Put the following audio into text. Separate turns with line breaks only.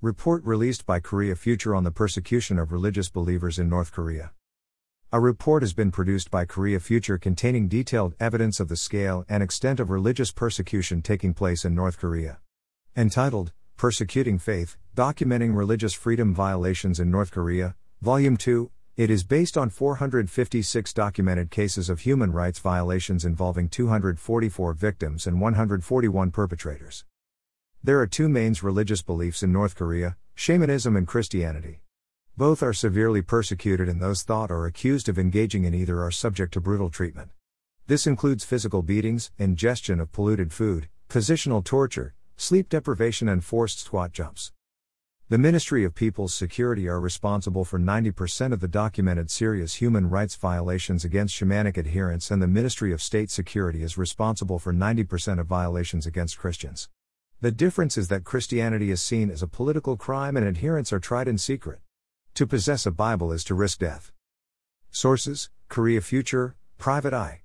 Report released by Korea Future on the persecution of religious believers in North Korea. A report has been produced by Korea Future containing detailed evidence of the scale and extent of religious persecution taking place in North Korea. Entitled, Persecuting Faith Documenting Religious Freedom Violations in North Korea, Volume 2, it is based on 456 documented cases of human rights violations involving 244 victims and 141 perpetrators. There are two main religious beliefs in North Korea shamanism and Christianity. Both are severely persecuted, and those thought or accused of engaging in either are subject to brutal treatment. This includes physical beatings, ingestion of polluted food, positional torture, sleep deprivation, and forced squat jumps. The Ministry of People's Security are responsible for 90% of the documented serious human rights violations against shamanic adherents, and the Ministry of State Security is responsible for 90% of violations against Christians. The difference is that Christianity is seen as a political crime and adherents are tried in secret. To possess a Bible is to risk death. Sources Korea Future, Private Eye.